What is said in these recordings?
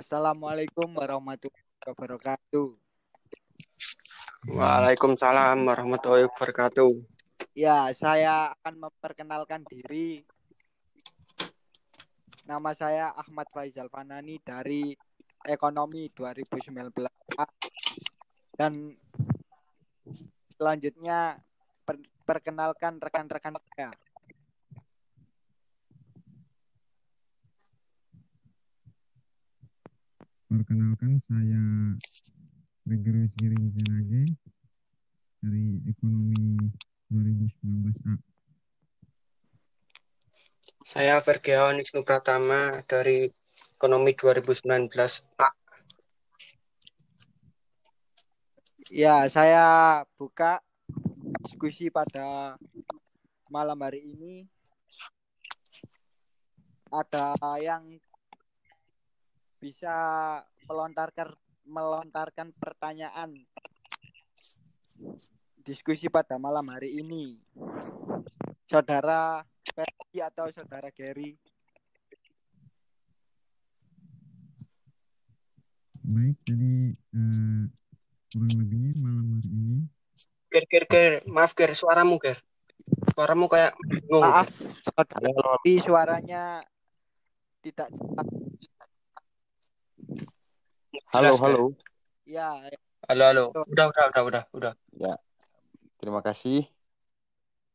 Assalamualaikum warahmatullahi wabarakatuh. Waalaikumsalam warahmatullahi wabarakatuh. Ya, saya akan memperkenalkan diri. Nama saya Ahmad Faizal Fanani dari Ekonomi 2019 dan selanjutnya per- perkenalkan rekan-rekan saya. Perkenalkan saya Gregorius Giring Zenage dari Ekonomi 2019A. Saya Vergiawan Wisnu Pratama dari Ekonomi 2019 A. Ya, saya buka diskusi pada malam hari ini. Ada yang bisa melontarkan melontarkan pertanyaan diskusi pada malam hari ini. Saudara Ferdi atau saudara Gary? Baik, jadi eh, kurang lebihnya malam hari ini Ger, ger, ger. Maaf, ger. Suaramu, ger. Suaramu kayak bingung. Maaf, saudara suaranya tidak cepat. Halo, Jelas, halo. Ya, Halo, halo. Udah, udah, udah, udah, udah. Terima kasih.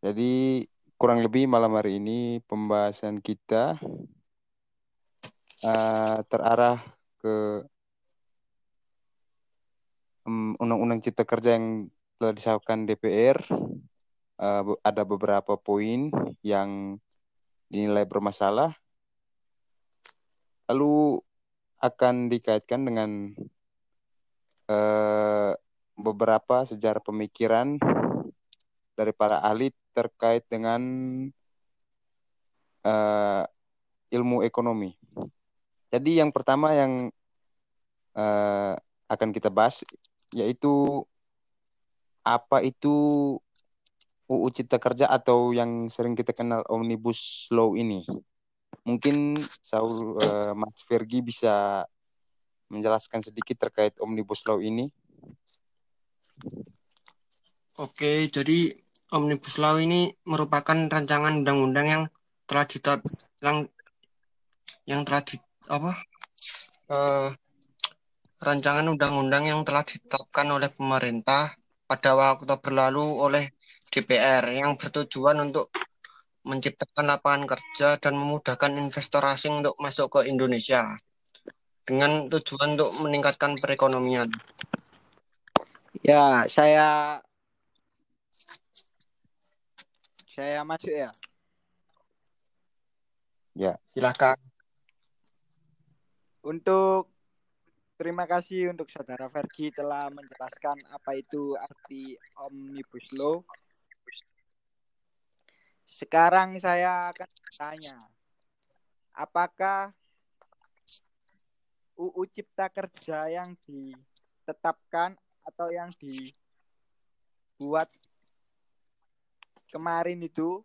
Jadi kurang lebih malam hari ini pembahasan kita eh, terarah ke em, Undang-Undang Cipta Kerja yang telah disahkan DPR. Eh, be- ada beberapa poin yang dinilai bermasalah. Lalu akan dikaitkan dengan eh, beberapa sejarah pemikiran dari para ahli terkait dengan eh, ilmu ekonomi. Jadi yang pertama yang eh, akan kita bahas yaitu apa itu UU Cipta Kerja atau yang sering kita kenal Omnibus Law ini. Mungkin Saul eh, Mas Fergi bisa menjelaskan sedikit terkait Omnibus Law ini. Oke, jadi Omnibus Law ini merupakan rancangan undang-undang yang telah ditet yang yang telah di apa eh, rancangan undang-undang yang telah ditetapkan oleh pemerintah pada waktu berlalu oleh DPR yang bertujuan untuk menciptakan lapangan kerja dan memudahkan investor asing untuk masuk ke Indonesia dengan tujuan untuk meningkatkan perekonomian. ya saya saya masuk ya. Silakan. Untuk terima kasih untuk saudara Fergi telah menjelaskan apa itu arti Omnibus Law. Sekarang saya akan bertanya, apakah UU Cipta Kerja yang ditetapkan atau yang dibuat kemarin itu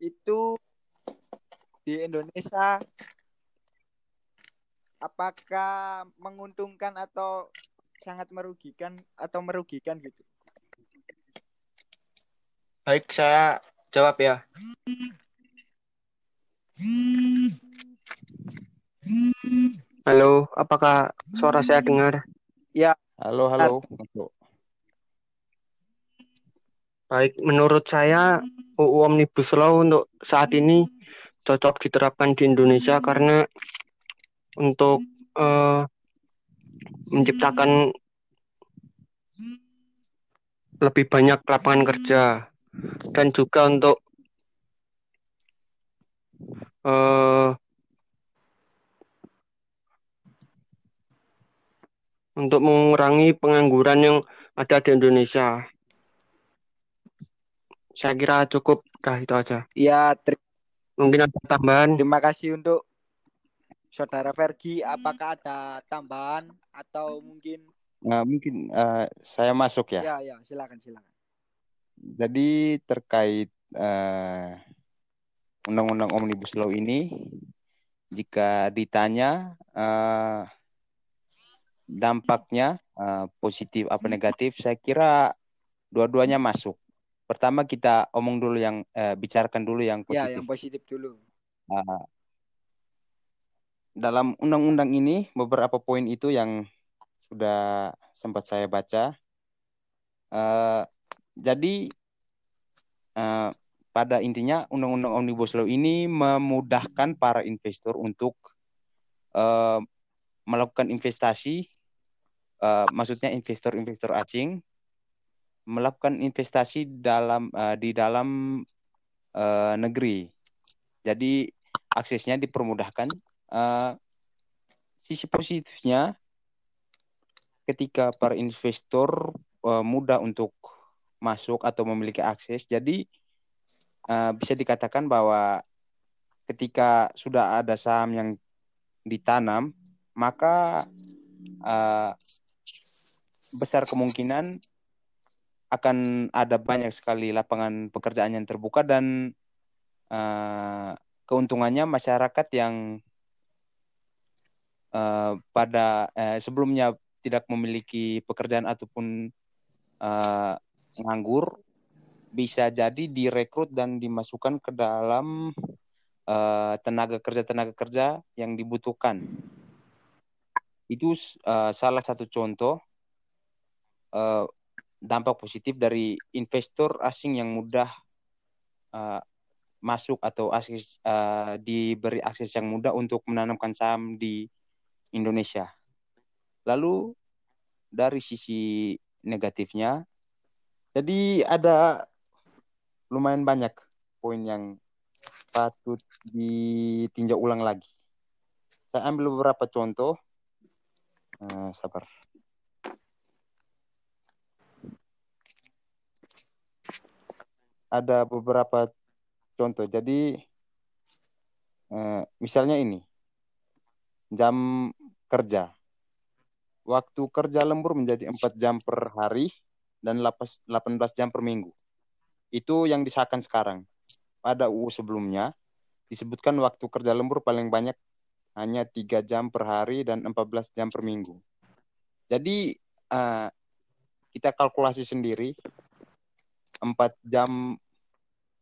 itu di Indonesia apakah menguntungkan atau sangat merugikan atau merugikan gitu? Baik, saya jawab ya. Halo, apakah suara saya dengar? Halo, halo. Masuk. Baik, menurut saya UU Omnibus Law untuk saat ini cocok diterapkan di Indonesia karena untuk eh, menciptakan lebih banyak lapangan kerja dan juga untuk eh, untuk mengurangi pengangguran yang ada di Indonesia. Saya kira cukup, dah itu aja. Ya, ter- Mungkin ada tambahan. terima kasih untuk saudara Fergi. Apakah ada tambahan atau mungkin Nah, mungkin eh, saya masuk ya. ya ya silakan silakan. Jadi terkait eh, Undang-Undang Omnibus Law ini, jika ditanya eh, dampaknya eh, positif apa negatif, saya kira dua-duanya masuk. Pertama kita omong dulu yang eh, bicarakan dulu yang Ya, positif. yang positif dulu. Ah, dalam undang-undang ini beberapa poin itu yang sudah sempat saya baca. Eh, jadi eh, pada intinya undang-undang omnibus law ini memudahkan para investor untuk eh, melakukan investasi, eh, maksudnya investor-investor asing melakukan investasi dalam eh, di dalam eh, negeri. Jadi aksesnya dipermudahkan. Eh, sisi positifnya ketika para investor eh, mudah untuk masuk atau memiliki akses. Jadi eh, bisa dikatakan bahwa ketika sudah ada saham yang ditanam, maka eh, besar kemungkinan akan ada banyak sekali lapangan pekerjaan yang terbuka dan eh, keuntungannya masyarakat yang eh, pada eh, sebelumnya tidak memiliki pekerjaan ataupun eh, nganggur bisa jadi direkrut dan dimasukkan ke dalam eh, tenaga kerja tenaga kerja yang dibutuhkan. Itu eh, salah satu contoh eh, dampak positif dari investor asing yang mudah eh, masuk atau akses eh, diberi akses yang mudah untuk menanamkan saham di Indonesia. Lalu dari sisi negatifnya, jadi ada lumayan banyak poin yang patut ditinjau ulang lagi. Saya ambil beberapa contoh. Eh, sabar. Ada beberapa contoh. Jadi eh, misalnya ini jam kerja. Waktu kerja lembur menjadi 4 jam per hari dan 18 jam per minggu. Itu yang disahkan sekarang. Pada UU sebelumnya disebutkan waktu kerja lembur paling banyak hanya 3 jam per hari dan 14 jam per minggu. Jadi eh, kita kalkulasi sendiri 4 jam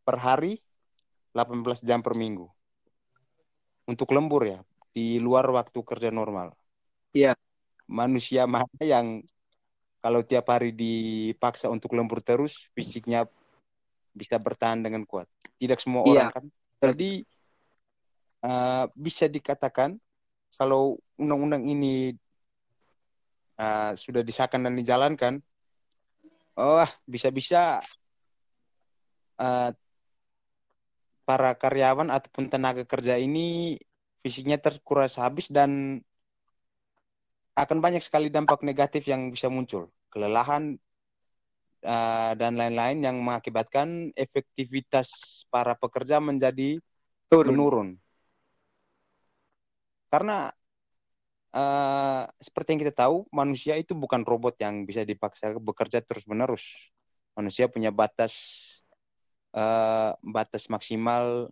per hari 18 jam per minggu. Untuk lembur ya, di luar waktu kerja normal. Iya. Manusia mana yang kalau tiap hari dipaksa untuk lembur terus, fisiknya bisa bertahan dengan kuat. Tidak semua Iya. orang kan. Jadi eh, bisa dikatakan kalau undang-undang ini eh, sudah disahkan dan dijalankan, oh bisa-bisa eh, para karyawan ataupun tenaga kerja ini fisiknya terkuras habis dan akan banyak sekali dampak negatif yang bisa muncul. Kelelahan eh, dan lain-lain yang mengakibatkan efektivitas para pekerja menjadi Turun. menurun. Karena eh, seperti yang kita tahu, manusia itu bukan robot yang bisa dipaksa bekerja terus-menerus. Manusia punya batas eh, batas maksimal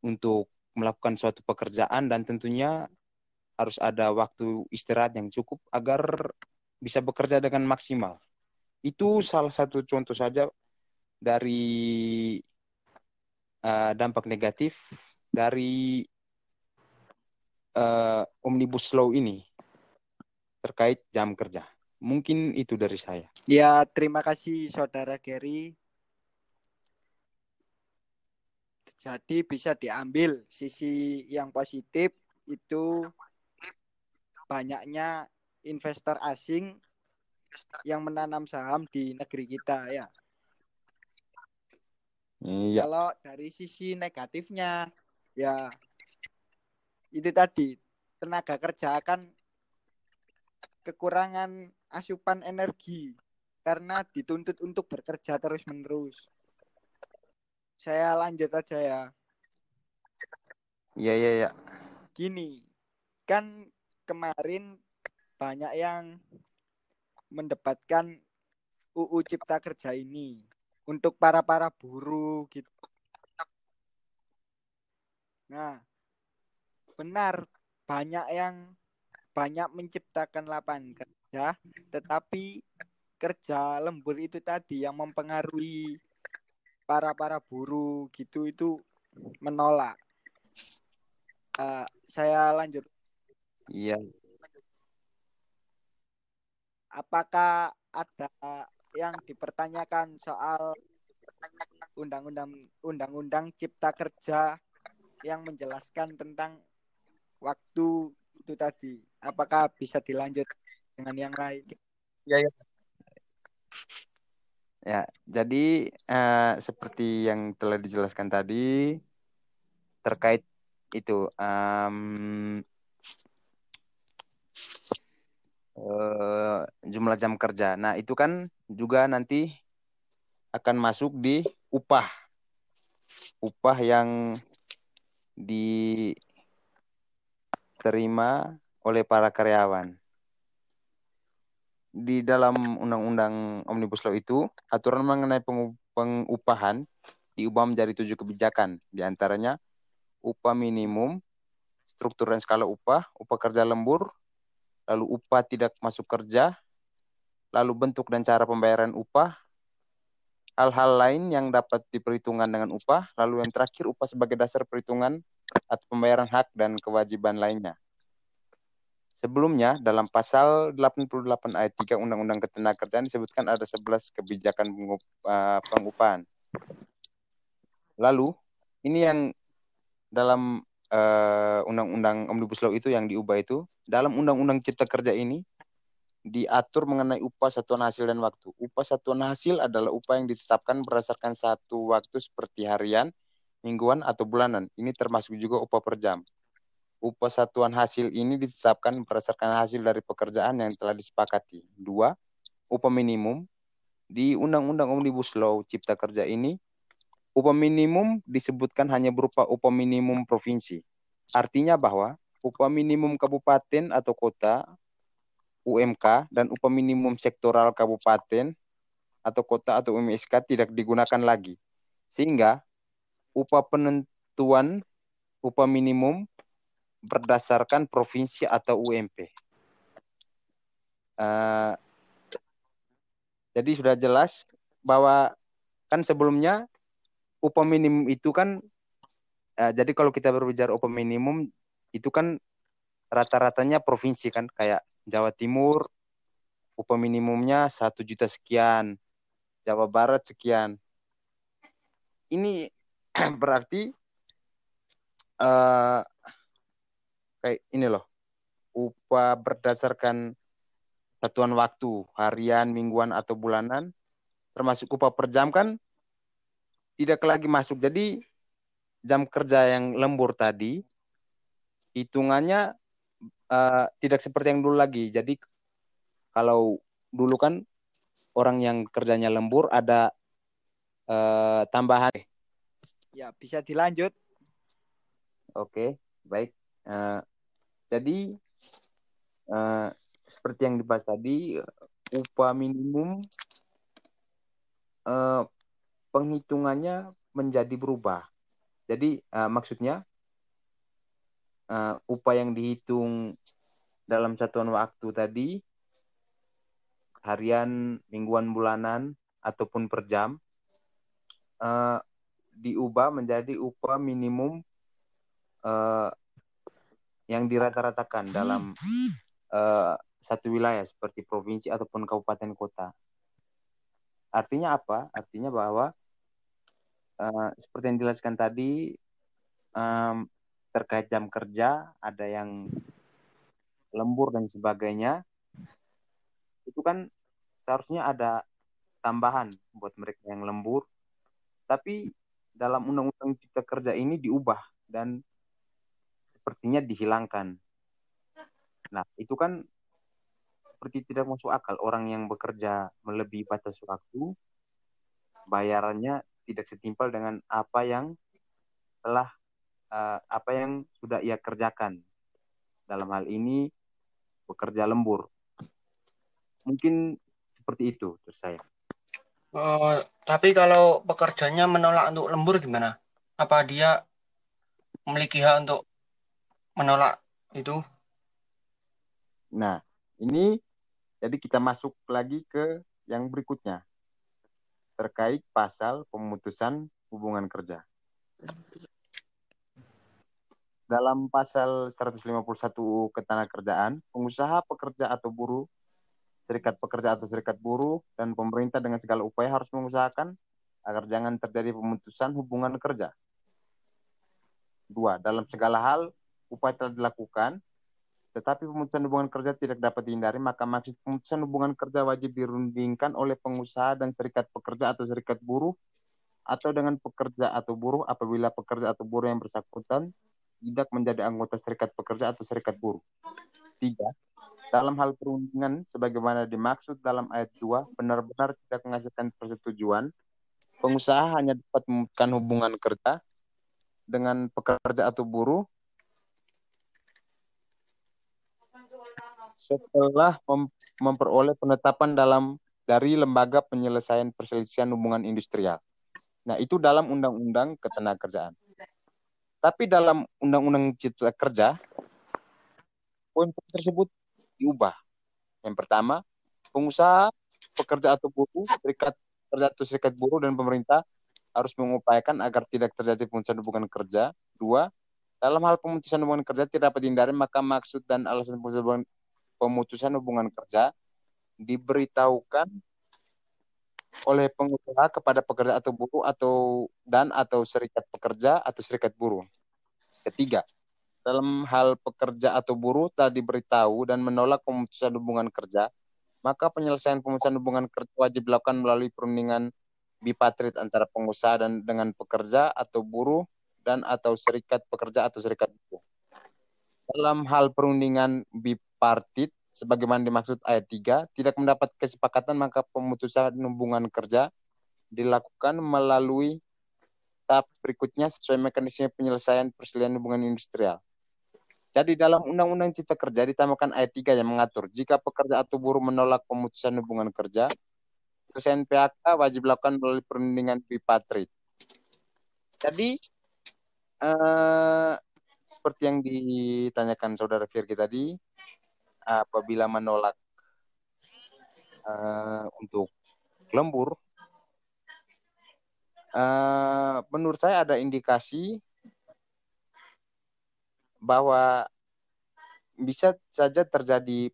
untuk melakukan suatu pekerjaan dan tentunya harus ada waktu istirahat yang cukup agar bisa bekerja dengan maksimal. Itu salah satu contoh saja dari eh, dampak negatif dari eh, omnibus law ini terkait jam kerja. Mungkin itu dari saya. Ya, terima kasih Saudara Gary. Jadi bisa diambil sisi yang positif itu banyaknya investor asing yang menanam saham di negeri kita ya. Iya, Kalau dari sisi negatifnya ya itu tadi tenaga kerja akan kekurangan asupan energi karena dituntut untuk bekerja terus-menerus. Saya lanjut aja ya. iya, iya, iya. Gini, kan kemarin banyak yang mendebatkan UU Cipta Kerja ini untuk para-para buruh gitu. Nah, benar banyak yang banyak menciptakan lapangan kerja, tetapi kerja lembur itu tadi yang mempengaruhi para para buruh gitu itu menolak. Uh, saya lanjut. Iya. Apakah ada yang dipertanyakan soal undang-undang undang-undang cipta kerja yang menjelaskan tentang waktu itu tadi. Apakah bisa dilanjut dengan yang lain? Ya, ya. Ya, jadi uh, seperti yang telah dijelaskan tadi terkait itu um, uh, jumlah jam kerja. Nah, itu kan juga nanti akan masuk di upah. Upah yang diterima oleh para karyawan. Di dalam undang-undang Omnibus Law itu, aturan mengenai pengupahan diubah menjadi tujuh kebijakan. Di antaranya upah minimum, struktur dan skala upah, upah kerja lembur, lalu upah tidak masuk kerja, lalu bentuk dan cara pembayaran upah, hal-hal lain yang dapat diperhitungkan dengan upah, lalu yang terakhir upah sebagai dasar perhitungan atau pembayaran hak dan kewajiban lainnya. Sebelumnya, dalam pasal 88 ayat 3 Undang-Undang Ketenagakerjaan disebutkan ada 11 kebijakan eh, pengupahan. Lalu, ini yang dalam uh, Undang-Undang Omnibus Law itu yang diubah itu, dalam Undang-Undang Cipta Kerja ini, diatur mengenai upah satuan hasil dan waktu. Upah satuan hasil adalah upah yang ditetapkan berdasarkan satu waktu seperti harian, mingguan, atau bulanan. Ini termasuk juga upah per jam. Upah satuan hasil ini ditetapkan berdasarkan hasil dari pekerjaan yang telah disepakati. Dua, upah minimum. Di Undang-Undang Omnibus Law Cipta Kerja ini, upah minimum disebutkan hanya berupa upah minimum provinsi. Artinya bahwa upah minimum kabupaten atau kota UMK dan upah minimum sektoral kabupaten atau kota atau UMSK tidak digunakan lagi. Sehingga upah penentuan upah minimum berdasarkan provinsi atau UMP. Uh, jadi sudah jelas bahwa kan sebelumnya upah minimum itu kan uh, jadi kalau kita berbicara upah minimum itu kan rata-ratanya provinsi kan kayak Jawa Timur upah minimumnya satu juta sekian, Jawa Barat sekian. Ini berarti uh, kayak ini loh, upah berdasarkan satuan waktu harian, mingguan atau bulanan, termasuk upah per jam kan tidak lagi masuk. Jadi jam kerja yang lembur tadi hitungannya uh, tidak seperti yang dulu lagi. Jadi kalau dulu kan orang yang kerjanya lembur ada uh, tambahan. Ya bisa dilanjut. Oke, baik. Uh, jadi uh, seperti yang dibahas tadi, upah minimum uh, penghitungannya menjadi berubah. Jadi uh, maksudnya uh, upah yang dihitung dalam satuan waktu tadi harian, mingguan, bulanan ataupun per jam uh, diubah menjadi upah minimum uh, yang dirata-ratakan dalam uh, satu wilayah seperti provinsi ataupun kabupaten kota. Artinya apa? Artinya bahwa uh, seperti yang dijelaskan tadi um, terkait jam kerja, ada yang lembur dan sebagainya, itu kan seharusnya ada tambahan buat mereka yang lembur. Tapi dalam undang-undang cipta kerja ini diubah dan sepertinya dihilangkan. Nah, itu kan seperti tidak masuk akal. Orang yang bekerja melebihi batas waktu, bayarannya tidak setimpal dengan apa yang telah uh, apa yang sudah ia kerjakan. Dalam hal ini bekerja lembur. Mungkin seperti itu terus saya. Uh, tapi kalau pekerjanya menolak untuk lembur gimana? Apa dia memiliki hak untuk menolak itu. Nah, ini jadi kita masuk lagi ke yang berikutnya terkait pasal pemutusan hubungan kerja. Dalam pasal 151 ketenagakerjaan, pengusaha, pekerja atau buruh, serikat pekerja atau serikat buruh, dan pemerintah dengan segala upaya harus mengusahakan agar jangan terjadi pemutusan hubungan kerja. Dua, dalam segala hal, upaya telah dilakukan, tetapi pemutusan hubungan kerja tidak dapat dihindari, maka maksud pemutusan hubungan kerja wajib dirundingkan oleh pengusaha dan serikat pekerja atau serikat buruh, atau dengan pekerja atau buruh apabila pekerja atau buruh yang bersangkutan tidak menjadi anggota serikat pekerja atau serikat buruh. Tiga, dalam hal perundingan sebagaimana dimaksud dalam ayat 2 benar-benar tidak menghasilkan persetujuan, pengusaha hanya dapat memutuskan hubungan kerja dengan pekerja atau buruh setelah mem memperoleh penetapan dalam dari lembaga penyelesaian perselisihan hubungan industrial. Nah, itu dalam undang-undang ketenagakerjaan. Tapi dalam Undang-Undang Cipta Kerja, poin tersebut diubah. Yang pertama, pengusaha, pekerja atau buruh, serikat kerja atau serikat buruh dan pemerintah harus mengupayakan agar tidak terjadi pemutusan hubungan kerja. Dua, dalam hal pemutusan hubungan kerja tidak dapat dihindari, maka maksud dan alasan pemutusan kerja diberitahukan oleh pengusaha kepada pekerja atau buruh atau dan atau serikat pekerja atau serikat buruh. Ketiga, dalam hal pekerja atau buruh telah diberitahu dan menolak pemutusan hubungan kerja, maka penyelesaian pemutusan hubungan kerja wajib dilakukan melalui perundingan bipatrit antara pengusaha dan dengan pekerja atau buruh dan atau serikat pekerja atau serikat buruh. Dalam hal perundingan bipartit sebagaimana dimaksud ayat 3, tidak mendapat kesepakatan maka pemutusan hubungan kerja dilakukan melalui tahap berikutnya sesuai mekanisme penyelesaian perselisihan hubungan industrial. Jadi dalam Undang-Undang Cipta Kerja ditambahkan ayat 3 yang mengatur jika pekerja atau buruh menolak pemutusan hubungan kerja, penyelesaian PHK wajib dilakukan melalui perundingan bipatrit. Jadi eh, seperti yang ditanyakan saudara Firgi tadi, apabila menolak uh, untuk lembur, uh, menurut saya ada indikasi bahwa bisa saja terjadi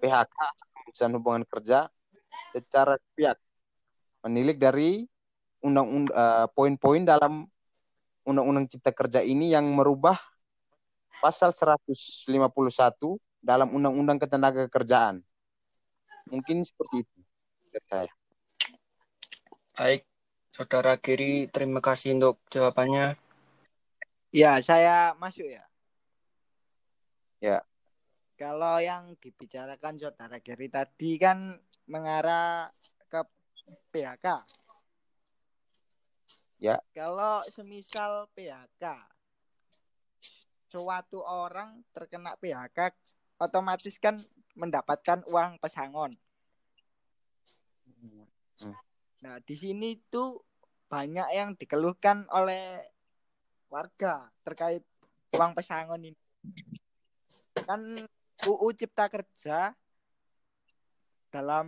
PHK pemutusan hubungan kerja secara pihak menilik dari undang-undang uh, poin-poin dalam undang-undang cipta kerja ini yang merubah pasal 151 dalam undang-undang ketenaga kerjaan. Mungkin seperti itu dari saya. Baik, Saudara Kiri, terima kasih untuk jawabannya. Ya, saya masuk ya. Ya. Kalau yang dibicarakan Saudara Giri tadi kan mengarah ke PHK. Ya. Kalau semisal PHK, suatu orang terkena PHK otomatis kan mendapatkan uang pesangon. Nah, di sini tuh banyak yang dikeluhkan oleh warga terkait uang pesangon ini. Kan UU Cipta Kerja dalam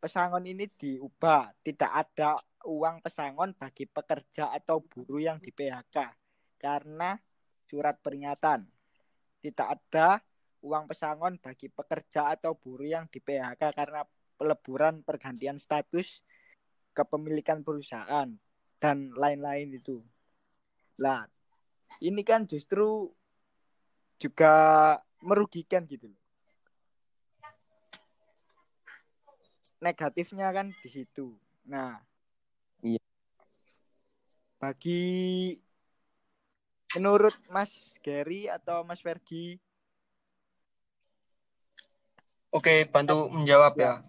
pesangon ini diubah, tidak ada uang pesangon bagi pekerja atau buruh yang di PHK karena surat peringatan tidak ada uang pesangon bagi pekerja atau buruh yang di PHK karena peleburan pergantian status kepemilikan perusahaan dan lain-lain itu. Lah, ini kan justru juga merugikan gitu loh. Negatifnya kan di situ. Nah, iya. Bagi menurut Mas Gary atau Mas Fergi? Oke, bantu menjawab ya.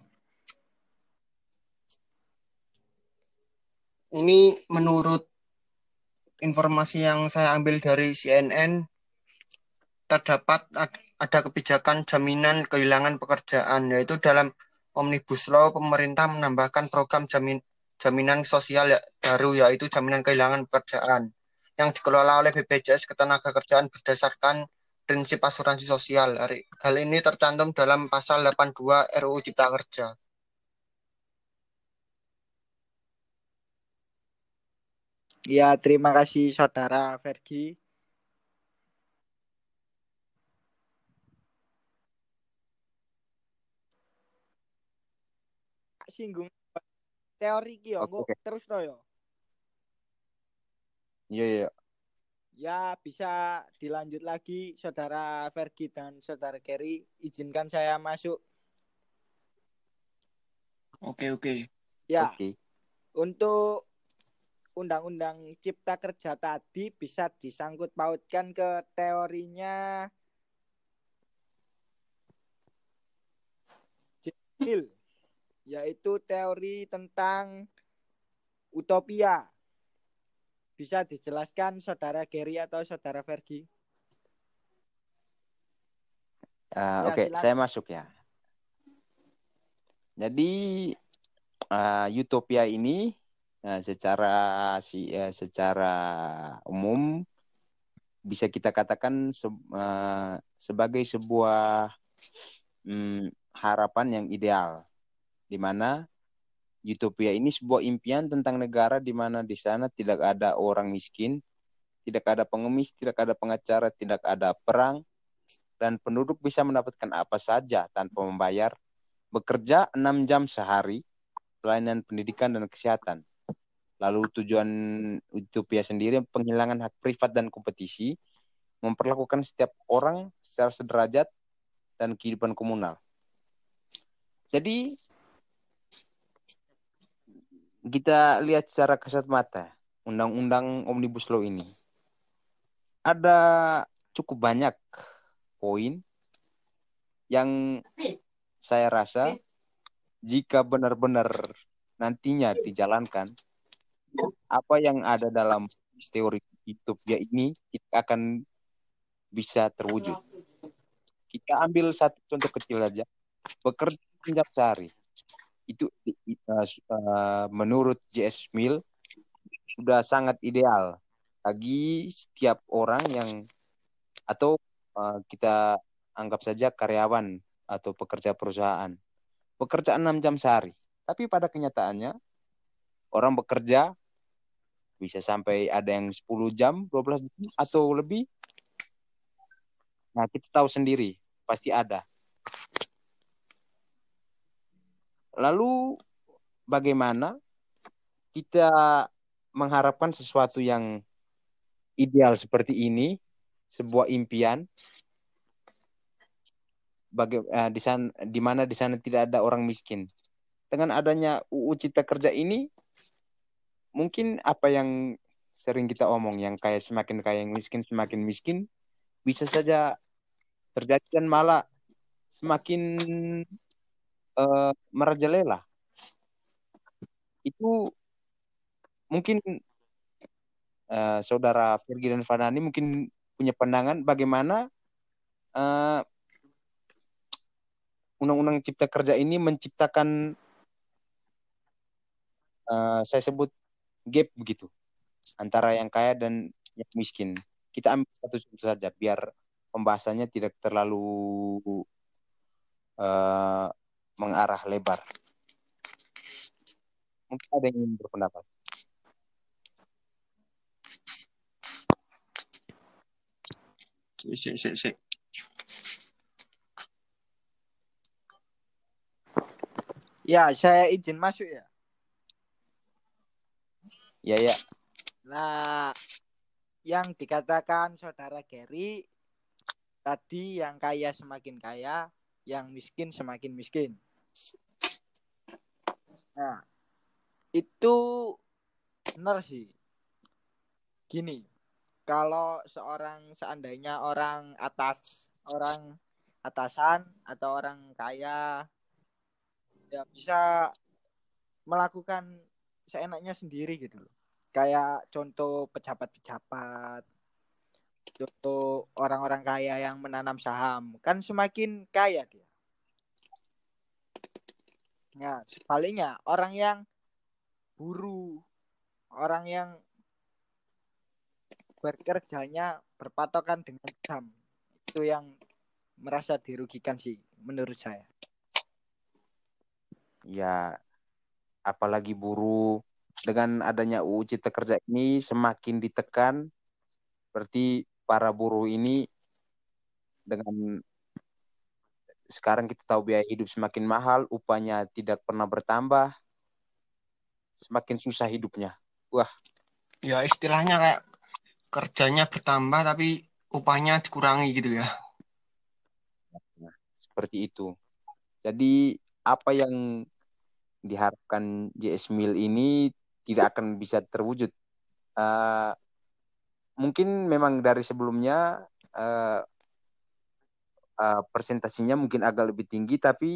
Ini menurut informasi yang saya ambil dari CNN, terdapat ada kebijakan jaminan kehilangan pekerjaan, yaitu dalam Omnibus Law pemerintah menambahkan program jamin, jaminan sosial ya, baru yaitu jaminan kehilangan pekerjaan yang dikelola oleh BPJS Ketenagakerjaan berdasarkan prinsip asuransi sosial. Hal ini tercantum dalam pasal 82 RUU Cipta Kerja. Ya, terima kasih Saudara Fergi. Singgung teori ki yo, engko oke. terus no yo. Iya, iya. Ya, bisa dilanjut lagi Saudara Fergi dan Saudara Kerry. Izinkan saya masuk. Oke, oke. Ya, Oke. untuk Undang-Undang Cipta Kerja tadi bisa disangkut pautkan ke teorinya Jill, yaitu teori tentang utopia. Bisa dijelaskan Saudara Gary atau Saudara Fergi? Ah, Ya, Oke, silakan. saya masuk ya. Jadi ah, utopia ini ah, secara si eh, secara umum bisa kita katakan se- ah, sebagai sebuah mm, harapan yang ideal, di mana utopia ini sebuah impian tentang negara di mana di sana tidak ada orang miskin, tidak ada pengemis, tidak ada pengacara, tidak ada perang, dan penduduk bisa mendapatkan apa saja tanpa membayar, bekerja 6 jam sehari, pelayanan pendidikan dan kesehatan. Lalu tujuan utopia sendiri penghilangan hak privat dan kompetisi, memperlakukan setiap orang secara sederajat dan kehidupan komunal. Jadi kita lihat secara kasat mata undang-undang omnibus law ini. Ada cukup banyak poin yang saya rasa jika benar-benar nantinya dijalankan apa yang ada dalam teori utopia ini kita akan bisa terwujud. Kita ambil satu contoh kecil aja, bekerja sehari itu uh, uh, menurut JS Mill sudah sangat ideal bagi setiap orang yang atau uh, kita anggap saja karyawan atau pekerja perusahaan bekerja 6 jam sehari. Tapi pada kenyataannya orang bekerja bisa sampai ada yang 10 jam, 12 jam atau lebih. Nah, kita tahu sendiri, pasti ada. Lalu bagaimana kita mengharapkan sesuatu yang ideal seperti ini, sebuah impian baga- eh, di sana di mana di sana tidak ada orang miskin. Dengan adanya UU Cipta Kerja ini mungkin apa yang sering kita omong yang kaya semakin kaya yang miskin semakin miskin bisa saja terjadi dan malah semakin uh, merajalela. Itu mungkin uh, saudara Fergie dan Fanani mungkin punya pandangan bagaimana uh, Undang-Undang Cipta Kerja ini menciptakan uh, saya sebut gap begitu antara yang kaya dan yang miskin. Kita ambil satu contoh saja biar pembahasannya tidak terlalu uh, mengarah lebar. Mungkin ada yang ingin berpendapat. Sik, sik, sik. Ya, saya izin masuk ya. Ya, ya. Nah, yang dikatakan saudara Gary tadi yang kaya semakin kaya, yang miskin semakin miskin. Nah, itu benar sih. Gini, kalau seorang seandainya orang atas, orang atasan atau orang kaya ya bisa melakukan seenaknya sendiri gitu loh. Kayak contoh pejabat-pejabat, contoh orang-orang kaya yang menanam saham, kan semakin kaya dia. Nah, sebaliknya orang yang buruh, orang yang bekerjanya berpatokan dengan jam. Itu yang merasa dirugikan sih menurut saya. Ya, apalagi buruh dengan adanya UU Cipta Kerja ini semakin ditekan, berarti para buruh ini dengan sekarang kita tahu biaya hidup semakin mahal, upahnya tidak pernah bertambah, semakin susah hidupnya. Wah, Ya istilahnya kayak kerjanya bertambah tapi upahnya dikurangi gitu ya. seperti itu. Jadi apa yang diharapkan JS Mill ini tidak akan bisa terwujud. Eh, mungkin memang dari sebelumnya eh, eh, presentasinya mungkin agak lebih tinggi, tapi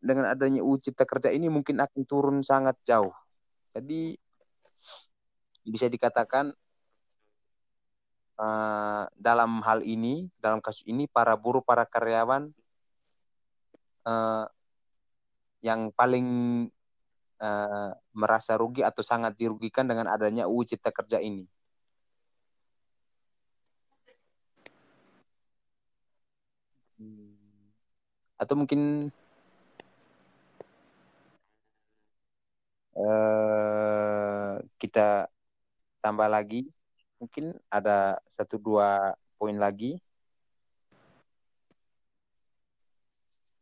dengan adanya UU Cipta Kerja ini mungkin akan turun sangat jauh. Jadi bisa dikatakan eh, dalam hal ini, dalam kasus ini para buruh, para karyawan eh, yang paling eh, merasa rugi atau sangat dirugikan dengan adanya UU Cipta Kerja ini. Hmm. Atau mungkin eh, kita tambah lagi, mungkin ada satu dua poin lagi.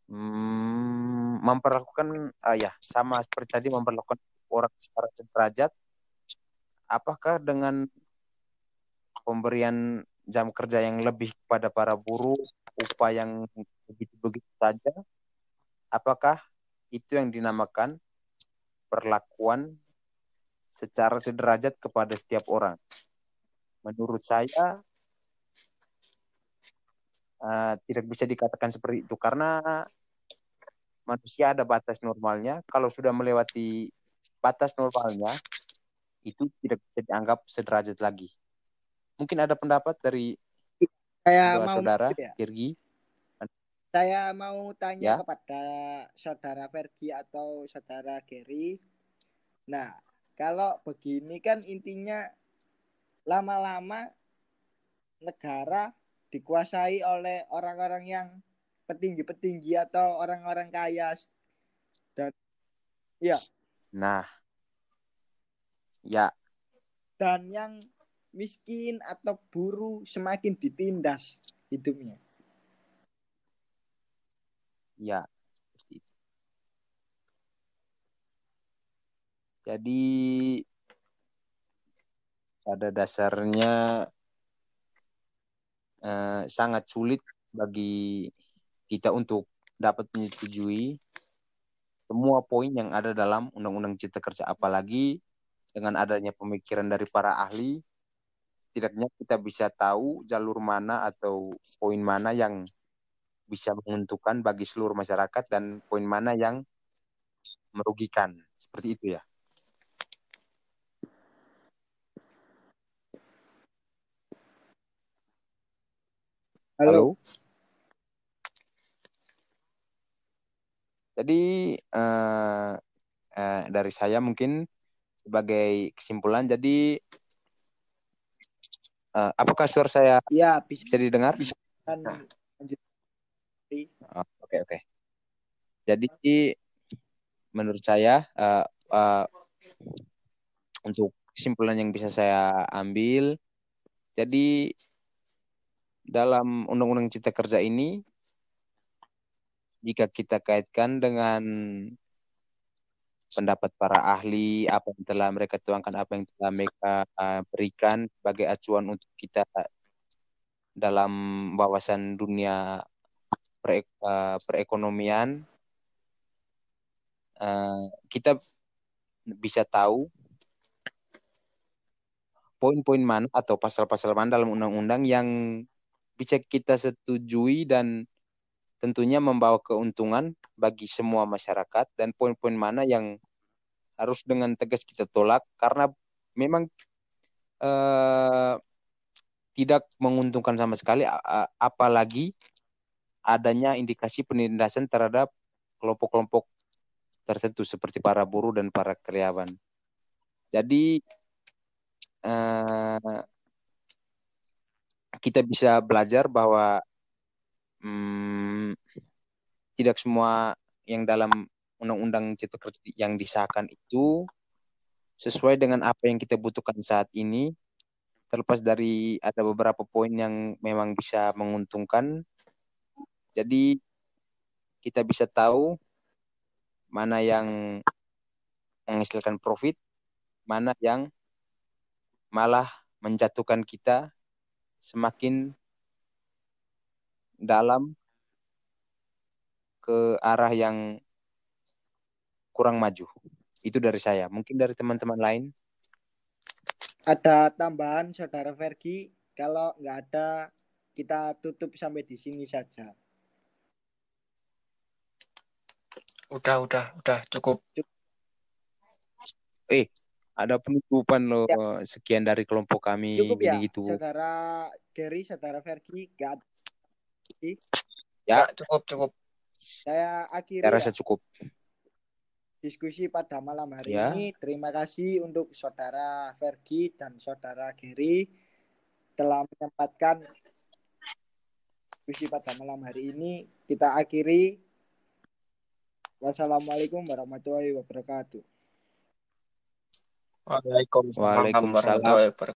Hmm, memperlakukan ah ya sama seperti tadi memperlakukan orang secara sederajat. Apakah dengan pemberian jam kerja yang lebih kepada para buruh, upah yang begitu-begitu saja, apakah itu yang dinamakan perlakuan secara sederajat kepada setiap orang? Menurut saya uh, tidak bisa dikatakan seperti itu karena manusia ada batas normalnya. Kalau sudah melewati batas normalnya, itu tidak bisa dianggap sederajat lagi. Mungkin ada pendapat dari Saya dua mau saudara, ya. Kirgi. Saya mau tanya Ya. kepada saudara Fergi atau saudara Gary. Nah, kalau begini kan intinya lama-lama negara dikuasai oleh orang-orang yang petinggi-petinggi atau orang-orang kaya dan ya Nah, ya, dan yang miskin atau buruh semakin ditindas hidupnya. ya. Jadi pada dasarnya eh, sangat sulit bagi kita untuk dapat menyetujui semua poin yang ada dalam Undang-Undang Cipta Kerja, apalagi dengan adanya pemikiran dari para ahli, setidaknya kita bisa tahu jalur mana atau poin mana yang bisa menguntungkan bagi seluruh masyarakat dan poin mana yang merugikan. Seperti itu ya. Halo. Halo. Jadi eh, eh, dari saya mungkin sebagai kesimpulan, jadi eh, apakah suara saya Ya, bisa bisa didengar? kan lanjut. Oh, Oke oke. Jadi menurut saya eh, eh, untuk kesimpulan yang bisa saya ambil, jadi dalam Undang-Undang Cipta Kerja ini jika kita kaitkan dengan pendapat para ahli, apa yang telah mereka tuangkan, apa yang telah mereka uh, berikan sebagai acuan untuk kita dalam wawasan dunia pere- uh, perekonomian, uh, kita bisa tahu poin-poin mana atau pasal-pasal mana dalam undang-undang yang bisa kita setujui dan tentunya membawa keuntungan bagi semua masyarakat dan poin-poin mana yang harus dengan tegas kita tolak karena memang eh, tidak menguntungkan sama sekali apalagi adanya indikasi penindasan terhadap kelompok-kelompok tertentu seperti para buruh dan para karyawan. Jadi eh, kita bisa belajar bahwa hmm, tidak semua yang dalam undang-undang cipta kerja yang disahkan itu sesuai dengan apa yang kita butuhkan saat ini. Terlepas dari ada beberapa poin yang memang bisa menguntungkan. Jadi kita bisa tahu mana yang menghasilkan profit mana yang malah menjatuhkan kita semakin dalam ke arah yang kurang maju. Itu dari saya. Mungkin dari teman-teman lain. Ada tambahan saudara Fergi? Kalau nggak ada, kita tutup sampai di sini saja. Udah, udah, udah cukup. Eh, ada penutupan loh. Ya. Sekian dari kelompok kami. Cukup ya, gitu. saudara Gary, saudara Fergi, nggak Ya, cukup, cukup. Saya akhiri Saya ya. rasa cukup. diskusi pada malam hari Ya. ini. Terima kasih untuk saudara Fergi dan saudara Gary telah menyempatkan diskusi pada malam hari ini. Kita akhiri. Wassalamualaikum warahmatullahi wabarakatuh. Waalaikumsalam Waalaikumsalam. warahmatullahi wabarakatuh.